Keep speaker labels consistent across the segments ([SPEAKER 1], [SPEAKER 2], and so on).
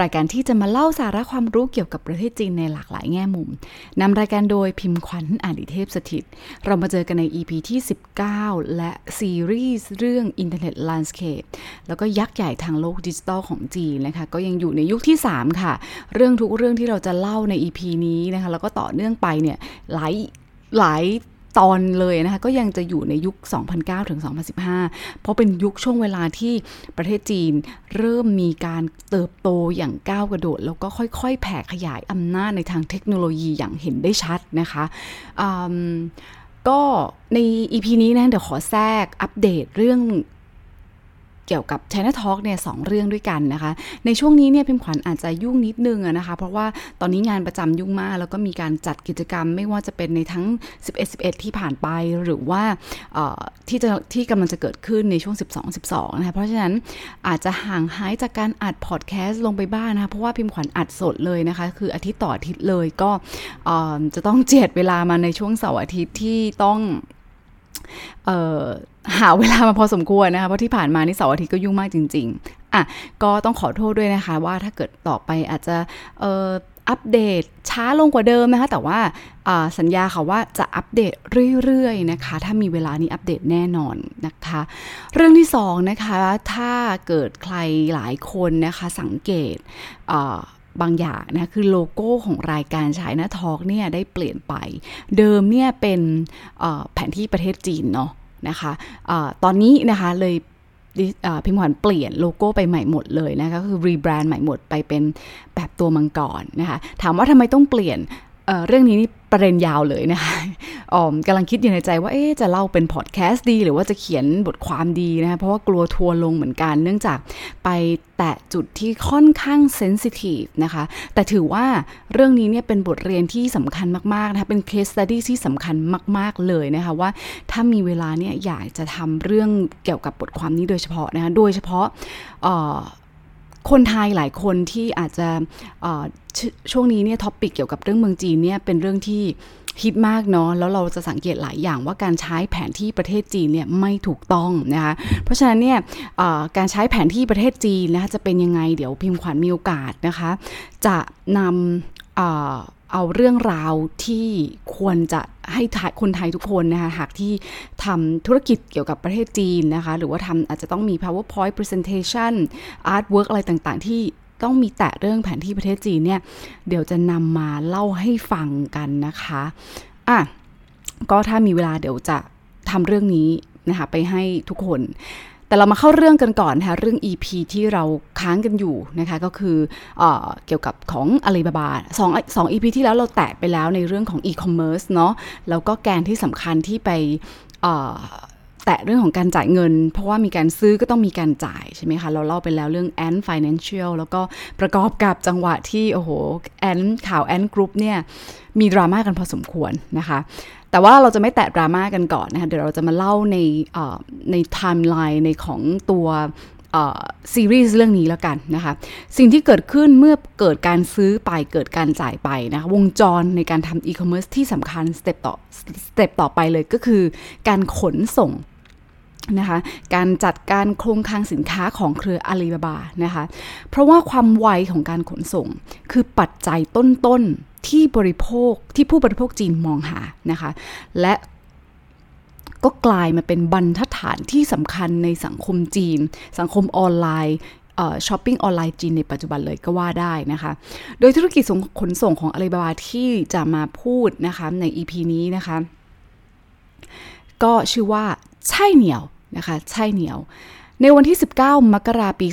[SPEAKER 1] รายการที่จะมาเล่าสาระความรู้เกี่ยวกับประเทศจีนในหลากหลายแง่มุมนำรายการโดยพิมพ์ขวัญอานิเทพสถิต เรามาเจอกันใน EP ที่ 19 และซีรีส์เรื่อง Internet Landscape แล้วก็ยักษ์ใหญ่ทางโลกดิจิทัลของจีนนะคะ ก็ยังอยู่ในยุคที่ 3 ค่ะ เรื่องทุกเรื่องที่เราจะเล่าใน EP นี้นะคะ แล้วก็ต่อเนื่องไปเนี่ยหลายหลาย ตอนเลยนะคะก็ยังจะอยู่ในยุค 2009 ถึง 2015 เพราะเป็นยุคช่วงเวลาที่ประเทศจีนเริ่มมีการเติบโตอย่างก้าวกระโดด แล้วก็ค่อยๆ แผ่ขยายอำนาจในทางเทคโนโลยีอย่างเห็นได้ชัดนะคะก็ใน EP นี้นะเดี๋ยวขอแทรกอัปเดตเรื่อง เกี่ยวกับ China Talk เนี่ยสเรื่องด้วยกันนะคะ ในช่วงนี้เนี่ยพิมขวัญอาจจะยุ่งนิดนึงนะคะ เพราะว่าตอนนี้งานประจำยุ่งมาก แล้วก็มีการจัดกิจกรรมไม่ว่าจะเป็นในทั้ง 11 11 ที่ผ่านไปหรือว่าที่จะที่กำลังจะเกิดขึ้นในช่วง 12 12 นะคะเพราะฉะนั้นอาจจะห่างหายจากการอัดพอดแคสต์ลงไปบ้างนะคะ เพราะว่าพิมขวัญอัดสดเลยนะคะ คืออาทิตย์ต่ออาทิตย์เลยก็จะต้องเจียดเวลามาในช่วงเสาร์อาทิตย์ที่ต้อง หาเวลามาพอสมควรนะคะเพราะที่ผ่านมานี่เสาร์อาทิตย์ก็ยุ่งมากจริง ๆอะก็ต้องขอโทษด้วยนะคะ ว่าถ้าเกิดต่อไปอาจจะอัปเดตช้าลงกว่าเดิมนะคะแต่ว่าสัญญาค่ะว่าจะอัปเดตเรื่อยๆนะคะ ถ้ามีเวลานี้อัปเดตแน่นอนนะคะ เรื่องที่สองนะคะถ้าเกิดใครหลายคนนะคะสังเกตบางอย่างนะคือโลโก้ของรายการชายนาทอกเนี่ยได้เปลี่ยนไป เดิมเนี่ยเป็นแผนที่ประเทศจีนเนาะ นะคะอะตอนนี้นะคะเลยพิมพ์ขวัญเปลี่ยนโลโก้ไปใหม่หมดเลยนะคะคือรีแบรนด์ใหม่หมดไปเป็นแบบตัวมังกรนะคะถามว่าทำไมต้องเปลี่ยน เเรื่องนี้นี่ประเด็นยาวเลยนะคะอ๋อกำลังคิดอยู่ในใจว่าเอ๊จะเล่าเป็นพอดแคสต์ดี หรือว่าจะเขียนบทความดีนะคะเพราะว่ากลัวทัวร์ลงเหมือนกัน เนื่องจากไปแตะจุดที่ค่อนข้าง sensitive นะคะ แต่ถือว่าเรื่องนี้เนี่ยเป็นบทเรียนที่สำคัญมาก ๆ นะคะ เป็น case study ที่สำคัญมาก ๆ เลยนะคะว่าถ้ามีเวลาเนี่ยอยากจะทำเรื่องเกี่ยวกับบทความนี้โดยเฉพาะนะคะโดยเฉพาะคนไทยหลายคนที่อาจจะ ช่วงนี้เนี่ยท็อปปิกเกี่ยวกับเรื่องเมืองจีนเนี่ยเป็นเรื่องที่ฮิตมากเนาะแล้วเราจะสังเกตหลายอย่างว่าการใช้แผนที่ประเทศจีนเนี่ยไม่ถูกต้องนะคะเพราะฉะนั้นเนี่ยการใช้แผนที่ประเทศจีนนะคะจะเป็นยังไงเดี๋ยวพิมพ์ขวัญมีโอกาสนะคะ จะนำเอาเรื่องราวที่ควรจะให้คนไทยทุกคนนะคะหากที่ทำธุรกิจเกี่ยวกับประเทศจีนนะคะ หรือว่าทำอาจจะต้องมี powerpoint presentation artwork อะไรต่างๆ ที่ ต้องมีแตะเรื่องแผนที่ประเทศจีนเนี่ย เดี๋ยวจะนำมาเล่าให้ฟังกันนะคะอะก็ถ้ามีเวลาเดี๋ยวจะทำเรื่องนี้นะคะไปให้ทุกคน แต่เรามาเข้าเรื่องกันก่อนนะคะเรื่อง EP ที่เราค้างกันอยู่นะคะ ก็คือเอเกี่ยวกับของ Alibaba 2 2 EP ที่แล้วเราแตะไปแล้วในเรื่องของ e-commerce เนาะแล้วก็แกนที่สำคัญที่ไป แตะเรื่องของการจ่ายเงิน เพราะว่ามีการซื้อก็ต้องมีการจ่ายใช่ไหมคะ เราเล่าไปแล้วเรื่อง Ant Financial แล้วก็ประกอบกับจังหวะที่ โอ้โห Ant ข่าว Ant Group เนี่ยมีดราม่ากันพอสมควรนะคะ แต่ว่าเราจะไม่แตะดราม่ากันก่อนนะคะ เดี๋ยวเราจะมาเล่าในในไทม์ไลน์ในของตัวซีรีส์เรื่องนี้แล้วกันนะคะ สิ่งที่เกิดขึ้นเมื่อเกิดการซื้อไปเกิดการจ่ายไปนะคะ วงจรในการทำอีคอมเมิร์ซที่สำคัญสเต็ปต่อสเต็ปต่อไปเลยก็คือการขนส่ง นะคะการจัดการโครงคลังสินค้าของเครืออาลีบาบานะคะเพราะว่าความไวของการขนส่ง คือปัจจัยต้นๆที่บริโภคที่ผู้บริโภคจีนมองหานะคะและก็กลายมาเป็นบรรทัดฐานที่สำคัญในสังคมจีน สังคมออนไลน์ช้อปปิ้งออนไลน์จีนในปัจจุบันเลยก็ว่าได้นะคะ โดยธุรกิจขนส่งของอาลีบาบาที่จะมาพูดนะคะใน EP นี้นะคะ ก็ชื่อว่าใช่เหนียว นะคะ ใช่เหนียว ในวันที่ 19 มกราปี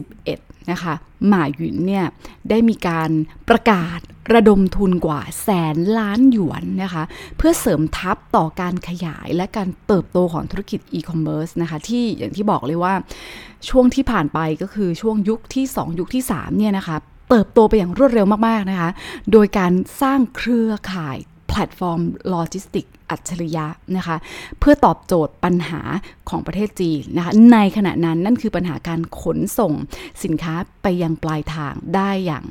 [SPEAKER 1] 2011 นะคะ หมาหยุนเนี่ย ได้มีการประกาศระดมทุนกว่าแสนล้านหยวนนะคะ เพื่อเสริมทัพต่อการขยายและการเติบโตของธุรกิจอีคอมเมิร์ซนะคะ ที่อย่างที่บอกเลยว่าช่วงที่ผ่านไปก็คือช่วงยุคที่ 2 ยุคที่ 3 เนี่ยนะคะ เติบโตไปอย่างรวดเร็วมาก ๆ นะคะ โดยการสร้างเครือข่ายแพลตฟอร์มโลจิสติก อัจฉริยะนะคะ เพื่อตอบโจทย์ปัญหาของประเทศจีนนะคะ ในขณะนั้นนั่นคือปัญหาการขนส่งสินค้าไปยังปลายทางได้อย่าง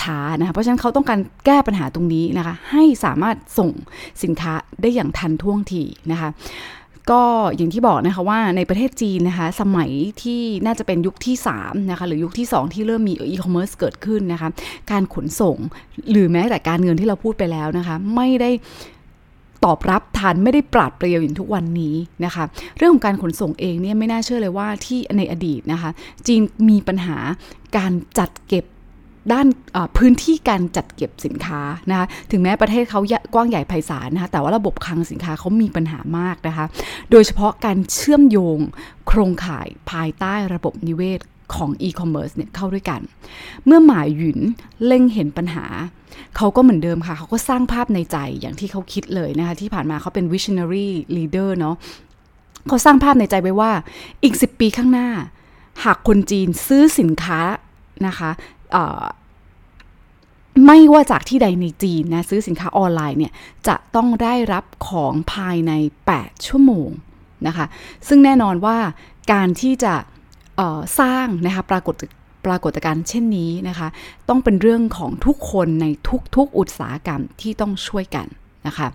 [SPEAKER 1] ช้านะคะ เพราะฉะนั้นเขาต้องการแก้ปัญหาตรงนี้นะคะ ให้สามารถส่งสินค้าได้อย่างทันท่วงทีนะคะก็อย่างที่บอกนะคะว่าในประเทศจีนนะคะสมัยที่น่าจะเป็นยุคที่3นะคะหรือยุคที่ 2 ที่เริ่มมีอีคอมเมิร์ซเกิดขึ้นนะคะการขนส่ง หรือแม้แต่การเงินที่เราพูดไปแล้วนะคะไม่ได้ ตอบรับทันไม่ได้ปราดเปรียวอย่างทุกวันนี้นะคะ เรื่องของการขนส่งเองเนี่ยไม่น่าเชื่อเลยว่าที่ในอดีตนะคะ จีนมีปัญหาการจัดเก็บด้านพื้นที่การจัดเก็บสินค้านะคะถึงแม้ประเทศเขากว้างใหญ่ไพศาลนะคะแต่ว่าระบบคลังสินค้าเขามีปัญหามากนะคะ โดยเฉพาะการเชื่อมโยงโครงข่ายภายใต้ระบบนิเวศ ของอีคอมเมิร์ซเนี่ยเข้าด้วยกัน เมื่อหมายหยุนเล็งเห็นปัญหา เขาก็เหมือนเดิมค่ะ เขาก็สร้างภาพในใจอย่างที่เขาคิดเลยนะคะ ที่ผ่านมาเขาเป็น visionary leader เนาะเขาสร้างภาพในใจไว้ว่าอีก 10 ปีข้างหน้า หากคนจีนซื้อสินค้านะคะไม่ว่าจากที่ใดในจีนนะซื้อสินค้าออนไลน์เนี่ยจะต้องได้รับของภายใน 8 ชั่วโมงนะคะ ซึ่งแน่นอนว่าการที่จะ สร้างนะคะปรากฏปรากฏการณ์เช่นนี้นะคะ ต้องเป็นเรื่องของทุกคนในทุกๆอุตสาหกรรมที่ต้องช่วยกันนะคะ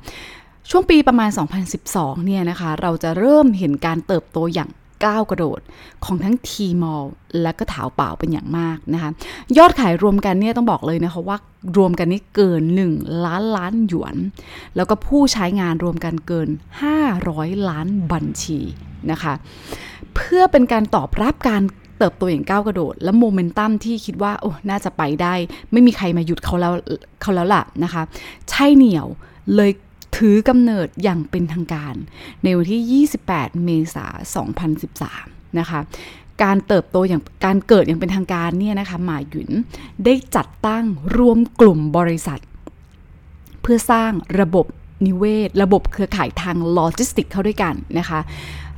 [SPEAKER 1] ช่วงปีประมาณ 2012 เนี่ยนะคะ เราจะเริ่มเห็นการเติบโตอย่างก้าวกระโดดของทั้งทีมอลและก็ถาวเปล่าเป็นอย่างมากนะคะ ยอดขายรวมกันเนี่ยต้องบอกเลยนะคะว่ารวมกันนี่เกิน 1 ล้านล้านหยวน แล้วก็ผู้ใช้งานรวมกันเกิน 500 ล้านบัญชีนะคะ เพื่อเป็นการตอบรับการเติบโตอย่างก้าวกระโดด และโมเมนตัมที่คิดว่าโอ้น่าจะไปได้ ไม่มีใครมาหยุดเขาแล้วเขาแล้วล่ะนะคะ ใช่เหนียวเลยถือกำเนิดอย่างเป็นทางการ ในวันที่ 28 เมษายน 2013 นะคะการเติบโตอย่างการเกิดอย่างเป็นทางการเนี่ยนะคะหม่าหยุนได้จัดตั้งรวมกลุ่มบริษัท เพื่อสร้างระบบนิเวศ ระบบเครือข่ายทางโลจิสติกเข้าด้วยกันนะคะ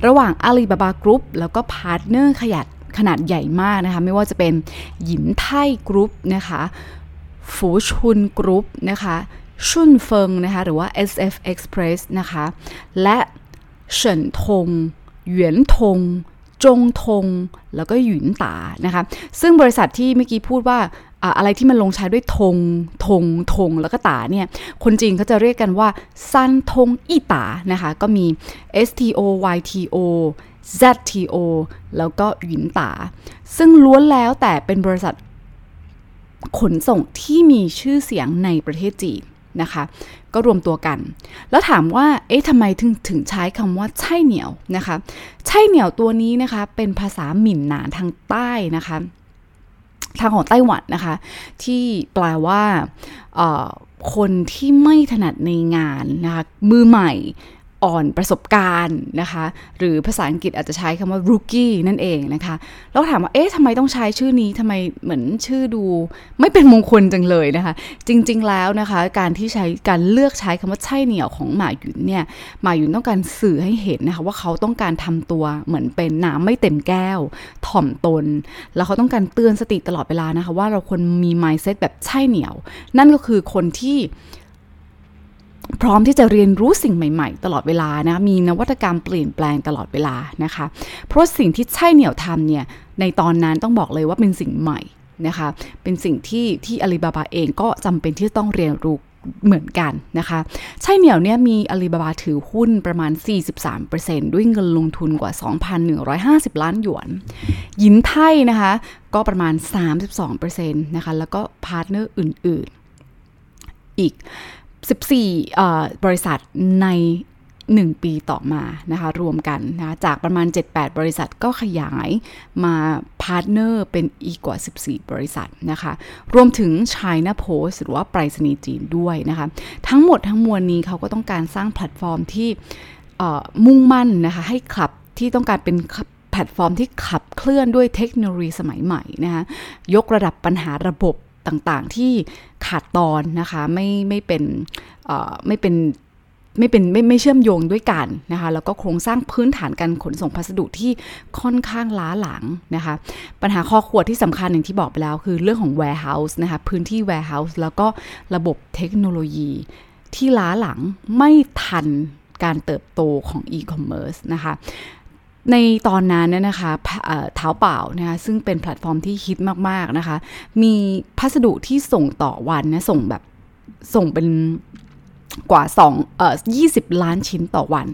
[SPEAKER 1] ระหว่างอาลีบาบากรุ๊ปแล้วก็พาร์ทเนอร์ขยัดขนาดใหญ่มากนะคะ ไม่ว่าจะเป็นหยินไท่กรุ๊ปนะคะฟูชุนกรุ๊ปนะคะชุนเฟิงนะคะหรือว่า SF Express นะคะ และเฉินทงหยวนทง จงทง แล้วก็หยุนตานะคะ ซึ่งบริษัทที่เมื่อกี้พูดว่าอะไรที่มันลงใช้ด้วยทงทงทงแล้วก็ตาเนี่ย คนจีนเขาจะเรียกกันว่าซันทงอีตานะคะ ก็มี STO YTO ZTO แล้วก็หยินตา ซึ่งล้วนแล้วแต่เป็นบริษัทขนส่งที่มีชื่อเสียงในประเทศจีนนะคะ ก็รวมตัวกัน แล้วถามว่า เอ๊ะทำไมถึงถึงใช้คำว่าไช่เหนียวนะคะไช่เหนียวตัวนี้นะคะ เป็นภาษาหมิ่นหนานทางใต้นะคะ ทางของไต้หวันนะคะ ที่แปลว่าคนที่ไม่ถนัดในงานนะคะมือใหม่ อ่อนประสบการณ์นะคะ หรือภาษาอังกฤษอาจจะใช้คำว่า rookie นั่นเองนะคะ แล้วถามว่า เอ๊ะทำไมต้องใช้ชื่อนี้ทำไมเหมือนชื่อดู ไม่เป็นมงคลจังเลยนะคะ จริง ๆ แล้วนะคะ การที่ใช้การเลือกใช้คำว่าใช่เหนียวของหมาหยุนเนี่ย หมาหยุนต้องการสื่อให้เห็นนะคะ ว่าเขาต้องการทำตัวเหมือนเป็นน้ำไม่เต็มแก้ว ถ่อมตน แล้วเขาต้องการเตือนสติตลอดเวลานะคะ ว่าเราควรมี mindset แบบใช่เหนียว นั่นก็คือคนที่ พร้อมที่จะเรียนรู้สิ่งใหม่ๆ ตลอดเวลานะ มีนวัตกรรมเปลี่ยนแปลงตลอดเวลานะคะ เพราะสิ่งที่ไช่เหนี่ยวทำเนี่ย ในตอนนั้นต้องบอกเลยว่าเป็นสิ่งใหม่นะคะ เป็นสิ่งที่ที่อาลีบาบาเองก็จำเป็นที่ต้องเรียนรู้เหมือนกันนะคะ ไช่เหนี่ยวเนี่ยมีอาลีบาบาถือหุ้นประมาณ 43%ด้วยเงินลงทุนกว่า 2,150 ล้านหยวน หยินไท่นะคะ ก็ประมาณ 32%นะคะ แล้วก็พาร์ทเนอร์อื่น ๆ อีก 14 บริษัทใน 1 ปีต่อมานะคะรวมกันนะจากประมาณ 7-8 บริษัทก็ขยายมา partner เป็นอีกกว่า 14 บริษัทนะคะรวมถึง China Post หรือว่าไปรษณีย์จีนด้วยนะคะทั้งหมดทั้งมวลนี้เขาก็ต้องการสร้างแพลตฟอร์มที่มุ่งมั่นนะคะให้ขับที่ต้องการเป็นแพลตฟอร์มที่ขับเคลื่อนด้วยเทคโนโลยีสมัยใหม่นะคะยกระดับปัญหาระบบ ต่างๆที่ขาดตอนนะคะไม่ไม่เป็นไม่เป็นไม่เป็นไม่ไม่เชื่อมโยงด้วยกันนะคะแล้วก็โครงสร้างพื้นฐานการขนส่งพัสดุที่ค่อนข้างล้าหลังนะคะ ปัญหาข้อขวดที่สำคัญอย่างที่บอกไปแล้วคือเรื่องของ warehouse นะคะพื้นที่ warehouse แล้วก็ระบบเทคโนโลยีที่ล้าหลังไม่ทันการเติบโตของอีคอมเมิร์ซนะคะ ในตอนนั้นเนี่ยนะคะเท้าเปล่านะคะซึ่งเป็นแพลตฟอร์มที่ฮิตมากๆนะคะ มีพัสดุที่ส่งต่อวันนะส่งแบบส่งเป็นกว่า2เอ่อ20 ล้านชิ้นต่อวัน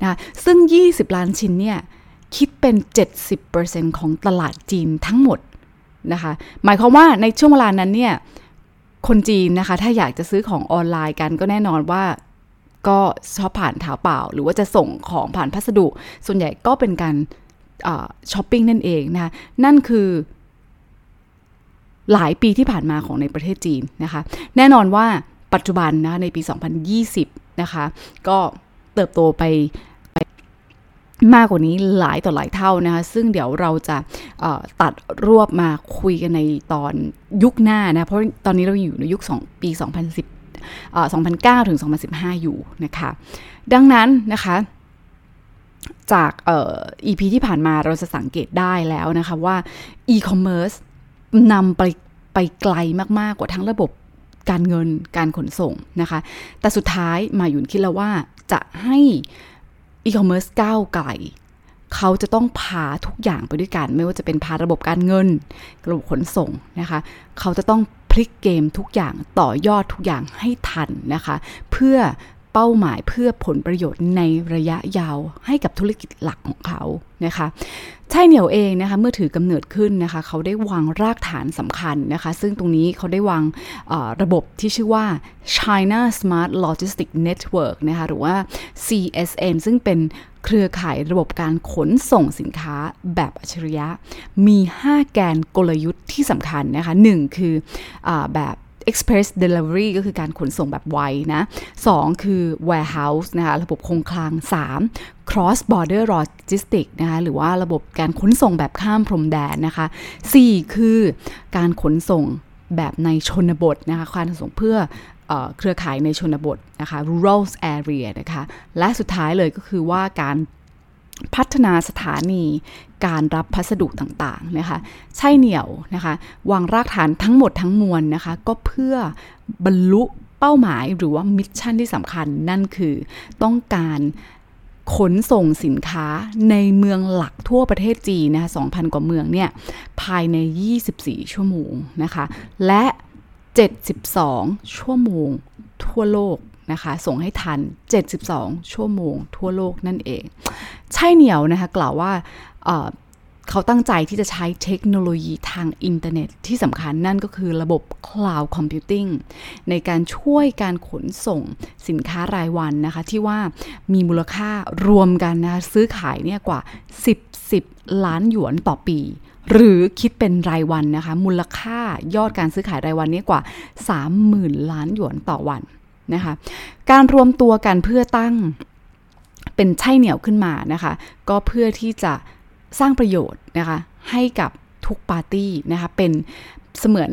[SPEAKER 1] นะคะซึ่ง 20 ล้านชิ้นเนี่ยคิดเป็น 70%ของตลาดจีนทั้งหมดนะคะหมายความว่าในช่วงเวลานั้นเนี่ยคนจีนนะคะถ้าอยากจะซื้อของออนไลน์กันก็แน่นอนว่า ก็ชอบผ่านเท้าเปล่า หรือว่าจะส่งของผ่านพัสดุ ส่วนใหญ่ก็เป็นการช้อปปิ้งนั่นเองนะคะนั่นคือ หลายปีที่ผ่านมาของในประเทศจีนนะคะ แน่นอนว่าปัจจุบันนะในปี 2020 นะคะ ก็เติบโตไปไปมากกว่านี้หลายต่อหลายเท่านะคะ ซึ่งเดี๋ยวเราจะตัดรวบมาคุยกันในตอนยุคหน้านะ เพราะตอนนี้เราอยู่ในยุค2ปี 2010 2009 ถึง 2015 อยู่นะคะ ดังนั้นนะคะจากเอ่อ EP ที่ผ่านมาเราจะสังเกตได้แล้วนะคะว่า e-commerce นำไปไปไกลมาก ๆ กว่าทั้งระบบการเงินการขนส่งนะคะ แต่สุดท้ายมาหยุนคิดแล้วว่าจะให้อีคอมเมิร์ซก้าวไกลเขาจะต้องพาทุกอย่างไปด้วยกัน ไม่ว่าจะเป็นพาระบบการเงินระบบขนส่งนะคะ เขาจะต้อง พลิกเกมทุกอย่างต่อยอดทุกอย่างให้ทันนะคะ เพื่อ เป้าหมายเพื่อผลประโยชน์ในระยะยาวให้กับธุรกิจหลักของเขานะคะใช่เหนียวเองนะคะเมื่อถือกำเนิดขึ้นนะคะเขาได้วางรากฐานสำคัญนะคะซึ่งตรงนี้เขาได้วางระบบที่ชื่อว่า China Smart Logistics Network นะคะหรือว่า CSN ซึ่งเป็นเครือข่ายระบบการขนส่งสินค้าแบบอัจฉริยะ มี 5 แกนกลยุทธ์ที่สำคัญนะคะ 1 คืออแบบ Express Delivery ก็คือการขนส่งแบบไวนะ 2 คือ Warehouse นะคะระบบคงคลัง 3 Cross Border Logistics นะคะหรือว่าระบบการขนส่งแบบข้ามพรมแดนนะคะ 4 คือการขนส่งแบบในชนบทนะคะการขนส่งเพื่อเครือข่ายในชนบทนะคะ rural area นะคะ และสุดท้ายเลยก็คือว่าการ พัฒนาสถานีการรับพัสดุต่างๆนะคะใช่เหนียวนะคะวางรากฐานทั้งหมดทั้งมวลนะคะก็เพื่อบรรลุเป้าหมายหรือว่ามิชชั่นที่สำคัญนั่นคือต้องการขนส่งสินค้าในเมืองหลักทั่วประเทศจีนนะคะ2,000 กว่าเมืองเนี่ยภายใน 24 ชั่วโมงนะคะและ 72 ชั่วโมงทั่วโลก นะคะ ส่งให้ทัน 72 ชั่วโมง ทั่วโลกนั่นเอง ใช่เหนียวนะคะกล่าวว่าเขาตั้งใจที่จะใช้เทคโนโลยีทางอินเทอร์เน็ตที่สำคัญนั่นก็คือระบบ Cloud Computing ในการช่วยการขนส่งสินค้ารายวันนะคะ ที่ว่ามีมูลค่ารวมกันนะซื้อขายเนี่ยกว่า 10 10 ล้านหยวนต่อปี หรือคิดเป็นรายวันนะคะ มูลค่ายอดการซื้อขายรายวันนี้กว่า 30,000 ล้านหยวนต่อวัน นะคะ การรวมตัวกันเพื่อตั้งเป็นใช่เหนียวขึ้นมานะคะ ก็เพื่อที่จะสร้างประโยชน์นะคะให้กับทุกปาร์ตี้นะคะเป็นเสมือน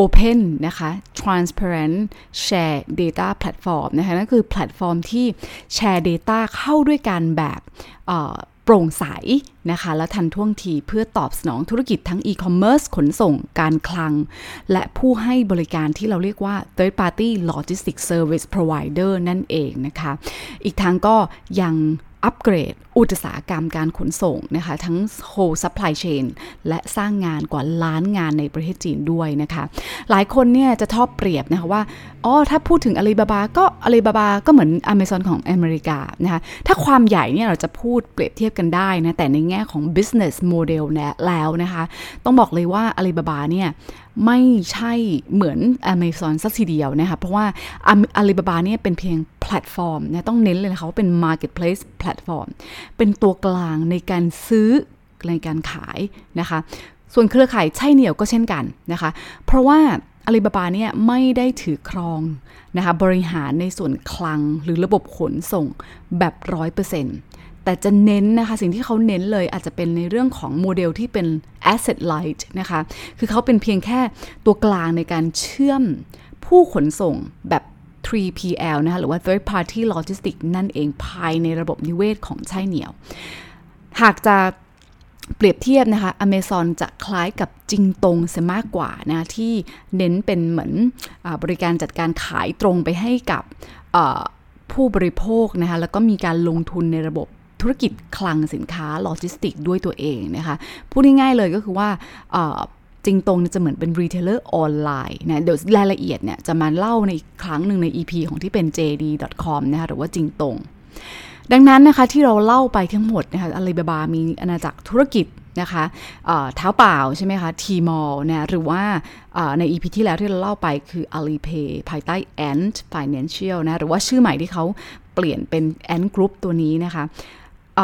[SPEAKER 1] Open นะคะ Transparent Share Data Platform นะคะนั่นคือแพลตฟอร์มที่แชร์ Data เข้าด้วยกันแบบ โปร่งใสนะคะ และทันท่วงทีเพื่อตอบสนองธุรกิจทั้งอีคอมเมิร์ซขนส่งการคลัง และผู้ให้บริการที่เราเรียกว่า third party logistics service provider นั่นเองนะคะ อีกทางก็ยัง อัปเกรด อุตสาหกรรมการขนส่งนะคะทั้ง whole supply chain และสร้างงานกว่าล้านงานในประเทศจีนด้วยนะคะ หลายคนเนี่ยจะชอบเปรียบนะคะว่าอ๋อถ้าพูดถึงอาลีบาบาก็อาลีบาบาก็เหมือน Amazon ของอเมริกานะคะถ้าความใหญ่เนี่ยเราจะพูดเปรียบเทียบกันได้นะแต่ในแง่ของ business model แล้วนะคะ ต้องบอกเลยว่าอาลีบาบาเนี่ยไม่ใช่เหมือน Amazon สักทีเดียวนะคะเพราะว่าอาลีบาบาเนี่ยเป็นเพียงแพลตฟอร์มนะต้องเน้นเลยนะคะว่าเป็น marketplace platform เป็นตัวกลางในการซื้อในการขายนะคะ ส่วนเครือข่ายใช่เหนียวก็เช่นกันนะคะ เพราะว่าอาลีบาบาเนี่ยไม่ได้ถือครองนะคะบริหารในส่วนคลังหรือระบบขนส่งแบบร้อยเปอร์เซ็นต์ แต่จะเน้นนะคะ สิ่งที่เขาเน้นเลยอาจจะเป็นในเรื่องของโมเดลที่เป็น asset light นะคะ คือเขาเป็นเพียงแค่ตัวกลางในการเชื่อมผู้ขนส่งแบบ 3PL นะคะ หรือว่า third party logistics นั่นเองภายในระบบนิเวศของใช่เหนียว หากจะเปรียบเทียบนะคะ Amazon จะคล้ายกับจิงตงเสียมากกว่านะที่เน้นเป็นเหมือนอบริการจัดการขายตรงไปให้กับผู้บริโภคนะคะแล้วก็มีการลงทุนในระบบ ธุรกิจคลังสินค้าโลจิสติกด้วยตัวเองนะคะพูดง่ายๆเลยก็คือว่าจริงตรงจะเหมือนเป็น retailer ออนไลน์นะเดี๋ยวรายละเอียดเนี่ยจะมาเล่าในอีกครั้งหนึ่งใน EP ของที่เป็น JD.com นะคะหรือว่าจริงตรง ดังนั้นนะคะที่เราเล่าไปทั้งหมดนะคะอาลีบาบามีอาณาจักรธุรกิจนะคะเท้าเปล่าใช่ไหมคะ Tmall นะหรือว่าใน EP ที่แล้วที่เราเล่าไปคือ Alipay ภายใต้ Ant Financial นะหรือว่าชื่อใหม่ที่เขาเปลี่ยนเป็น Ant Group ตัวนี้นะคะ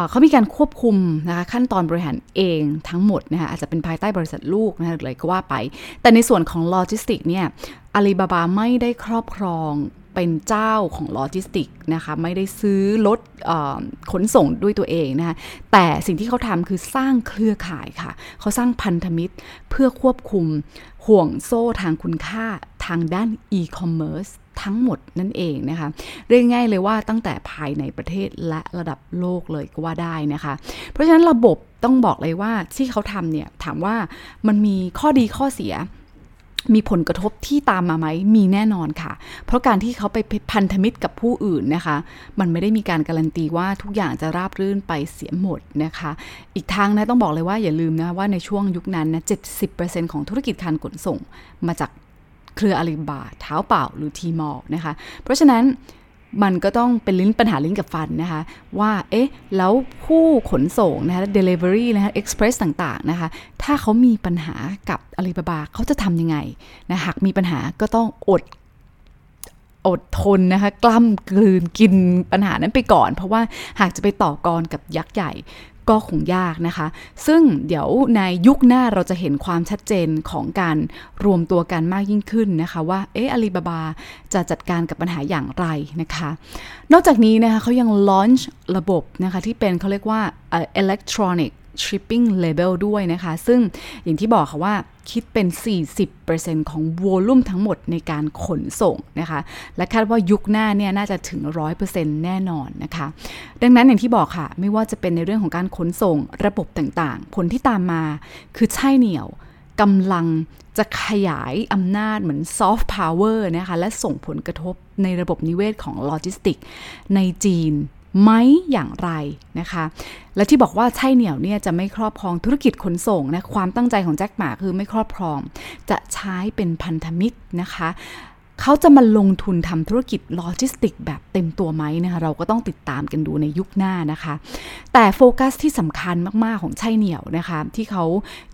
[SPEAKER 1] เขามีการควบคุมนะคะขั้นตอนบริหารเองทั้งหมดนะคะอาจจะเป็นภายใต้บริษัทลูกนะอะไรก็ว่าไป แต่ในส่วนของโลจิสติกเนี่ยอาลีบาบาไม่ได้ครอบครองเป็นเจ้าของโลจิสติกนะคะไม่ได้ซื้อรถขนส่งด้วยตัวเองนะคะแต่สิ่งที่เขาทำคือสร้างเครือข่ายค่ะ เขาสร้างพันธมิตรเพื่อควบคุมห่วงโซ่ทางคุณค่าทางด้านอีคอมเมิร์ซ ทั้งหมดนั่นเองนะคะ เรียกง่ายเลยว่าตั้งแต่ภายในประเทศและระดับโลกเลยก็ว่าได้นะคะ เพราะฉะนั้นระบบต้องบอกเลยว่าที่เขาทำเนี่ยถามว่ามันมีข้อดีข้อเสียมีผลกระทบที่ตามมาไหม มีแน่นอนค่ะ เพราะการที่เขาไปพันธมิตรกับผู้อื่นนะคะ มันไม่ได้มีการการันตีว่าทุกอย่างจะราบรื่นไปเสียหมดนะคะ อีกทางนะต้องบอกเลยว่าอย่าลืมนะว่าในช่วงยุคนั้นนะ 70%ของธุรกิจการขนส่งมาจาก เครืออาลีบาเท้าเปล่าหรือทีมอลนะคะ เพราะฉะนั้นมันก็ต้องเป็นลิ้นปัญหาลิ้นกับฟันนะคะ ว่าเอ๊ะ แล้วผู้ขนส่งนะคะ delivery นะคะ express ต่างๆนะคะ ถ้าเขามีปัญหากับอาลีบาบาเขาจะทำยังไงนะหากมีปัญหาก็ต้องอดอดทนนะคะ กล้ำกลืนกินปัญหานั้นไปก่อน เพราะว่าหากจะไปต่อกรกับยักษ์ใหญ่ ก็คงยากนะคะ ซึ่งเดี๋ยวในยุคหน้าเราจะเห็นความชัดเจนของการรวมตัวกันมากยิ่งขึ้นนะคะ ว่าเอออาลีบาบาจะจัดการกับปัญหาอย่างไรนะคะ นอกจากนี้นะคะเขายังลอนช์ระบบนะคะที่เป็นเขาเรียกว่า electronic shipping label ด้วยนะคะ ซึ่งอย่างที่บอกค่ะว่าคิดเป็น 40%ของ volume ทั้งหมดในการขนส่งนะคะ และคาดว่ายุคหน้าเนี่ยน่าจะถึง 100%แน่นอนนะคะ ดังนั้นอย่างที่บอกค่ะ ไม่ว่าจะเป็นในเรื่องของการขนส่งระบบต่างๆ ผลที่ตามมาคือไช่เหนี่ยวกำลังจะขยายอำนาจเหมือนซอฟต์พาวเวอร์นะคะ และส่งผลกระทบในระบบนิเวศของโลจิสติก ในจีน ไหมอย่างไรนะคะ และที่บอกว่าใช่เหนียวเนี่ยจะไม่ครอบครองธุรกิจขนส่งนะความตั้งใจของแจ็คหมาคือไม่ครอบครอง จะใช้เป็นพันธมิตรนะคะเขาจะมาลงทุนทำธุรกิจโลจิสติกแบบเต็มตัวไหมนะคะเราก็ต้องติดตามกันดูในยุคหน้านะคะ แต่โฟกัสที่สำคัญมาก ๆ ของใช่เหนียวนะคะ ที่เขา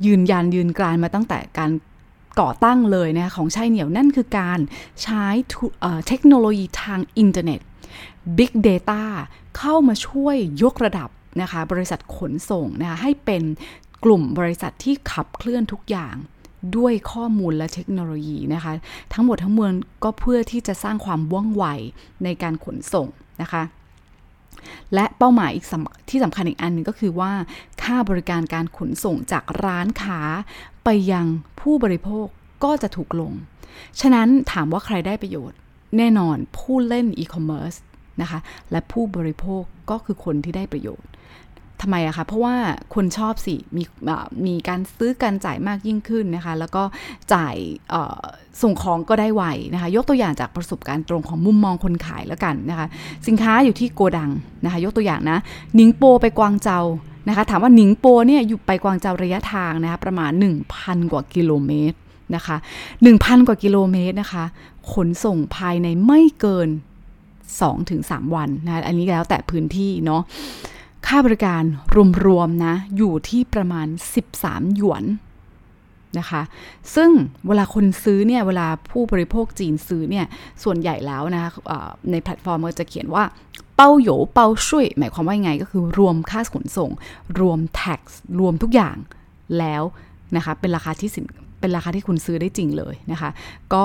[SPEAKER 1] ยืนยันยืนกรานมาตั้งแต่การก่อตั้งเลยนะของใช่เหนียวนั่นคือการใช้เทคโนโลยีทางอินเทอร์เน็ต Big Data เข้ามาช่วยยกระดับนะคะบริษัทขนส่งนะคะให้เป็นกลุ่มบริษัทที่ขับเคลื่อนทุกอย่างด้วยข้อมูลและเทคโนโลยีนะคะ ทั้งหมดทั้งมวลก็เพื่อที่จะสร้างความว่องไวในการขนส่งนะคะ และเป้าหมายอีกที่สำคัญอีกอันนึงก็คือว่า ค่าบริการการขนส่งจากร้านค้าไปยังผู้บริโภคก็จะถูกลง ฉะนั้นถามว่าใครได้ประโยชน์ แน่นอนผู้เล่นอีคอมเมิร์ซ นะคะ และผู้บริโภคก็คือคนที่ได้ประโยชน์ทำไมอะคะ เพราะว่าคนชอบสิ มีมีการซื้อการจ่ายมากยิ่งขึ้นนะคะ แล้วก็จ่ายส่งของก็ได้ไวนะคะ ยกตัวอย่างจากประสบการณ์ตรงของมุมมองคนขายแล้วกันนะคะ สินค้าอยู่ที่โกดังนะคะ ยกตัวอย่างนะ นิงโปไปกวางเจานะคะ ถามว่าหนิงโปเนี่ยอยู่ไปกวางเจาระยะทางนะคะประมาณ 1,000 กว่ากิโลเมตรนะคะ1,000 กว่ากิโลเมตรนะคะ ขนส่งภายในไม่เกิน 2-3 วันนะอันนี้แล้วแต่พื้นที่เนาะค่าบริการรวมๆนะอยู่ที่ประมาณ 13 หยวนนะคะ ซึ่งเวลาคนซื้อเนี่ย เวลาผู้บริโภคจีนซื้อเนี่ย ส่วนใหญ่แล้วนะคะในแพลตฟอร์มก็จะเขียนว่า包邮包税 หมายความว่าไงก็คือรวมค่าขนส่ง รวม tax รวมทุกอย่างแล้วนะคะ เป็นราคาที่สินเป็นราคาที่คุณซื้อได้จริงเลยนะคะ ก็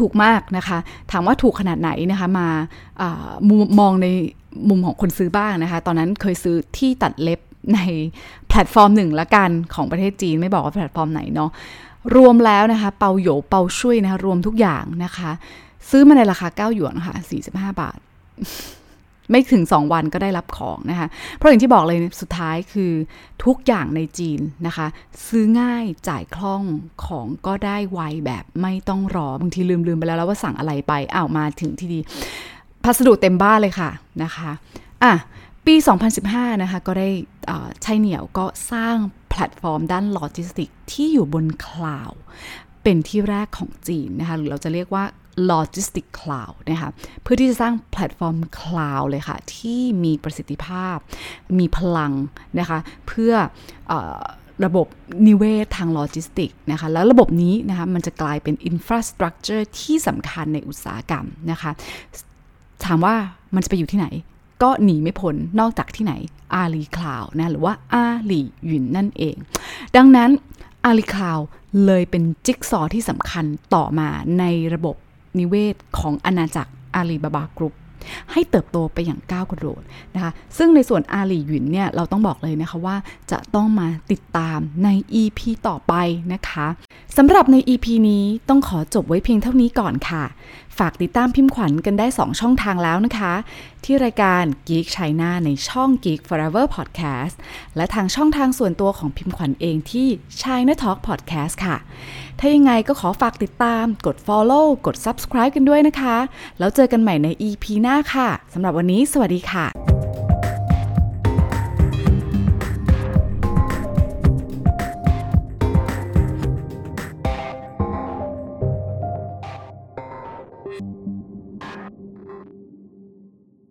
[SPEAKER 1] ถูกมากนะคะ ถามว่าถูกขนาดไหนนะคะมามองในมุมของคนซื้อบ้างนะคะ ตอนนั้นเคยซื้อที่ตัดเล็บในแพลตฟอร์มหนึ่งละกันของประเทศจีนไม่บอกว่าแพลตฟอร์มไหนเนาะรวมแล้วนะคะ 包邮包税นะคะรวมทุกอย่างนะคะ ซื้อมาในราคา 9 หยวนค่ะ 45 บาท ไม่ถึง 2 วันก็ได้รับของนะคะ เพราะอย่างที่บอกเลยสุดท้ายคือทุกอย่างในจีนนะคะ ซื้อง่ายจ่ายคล่องของก็ได้ไวแบบไม่ต้องรอบางทีลืมลืมไปแล้วว่าสั่งอะไรไปอ้าวมาถึงที่ดี พัสดุเต็มบ้านเลยค่ะนะคะอะปี 2015 นะคะ ก็ได้ไช่เหนี่ยวก็สร้างแพลตฟอร์มด้านโลจิสติกที่อยู่บนคลาวด์เป็นที่แรกของจีนนะคะ หรือเราจะเรียกว่า Logistic Cloud นะคะเพื่อที่จะสร้างแพลตฟอร์มคลาวด์เลยค่ะ ที่มีประสิทธิภาพ มีพลังนะคะเพื่ออระบบนิเวศทางโลจิสติกนะคะแล้วระบบนี้นะคะมันจะกลายเป็น infrastructure ที่สำคัญในอุตสาหกรรมนะคะถามว่ามันจะไปอยู่ที่ไหน ก็หนีไม่พ้นนอกจากที่ไหน AliCloud นะหรือว่าอาลีหยุนนั่นเอง ดังนั้นอาลีคลาวเลยเป็นจิ๊กซอที่สำคัญต่อมาในระบบ นิเวศของอาณาจักรอาลีบาบากรุ๊ปให้เติบโตไปอย่างก้าวกระโดดนะคะ ซึ่งในส่วนอาลีหยินเนี่ยเราต้องบอกเลยนะคะว่าจะต้องมาติดตามใน EP ต่อไปนะคะสำหรับใน EP นี้ต้องขอจบไว้เพียงเท่านี้ก่อนค่ะ ฝากติดตามพิมพ์ขวัญกันได้ 2 ช่องทางแล้วนะคะ ที่รายการ Geek China ในช่อง Geek Forever Podcast และทางช่องทางส่วนตัวของพิมพ์ขวัญเองที่ China Talk Podcast ค่ะ ถ้ายังไงก็ขอฝากติดตาม กด follow กด subscribe กันด้วยนะคะ แล้วเจอกันใหม่ใน EP หน้าค่ะสำหรับวันนี้ สวัสดีค่ะ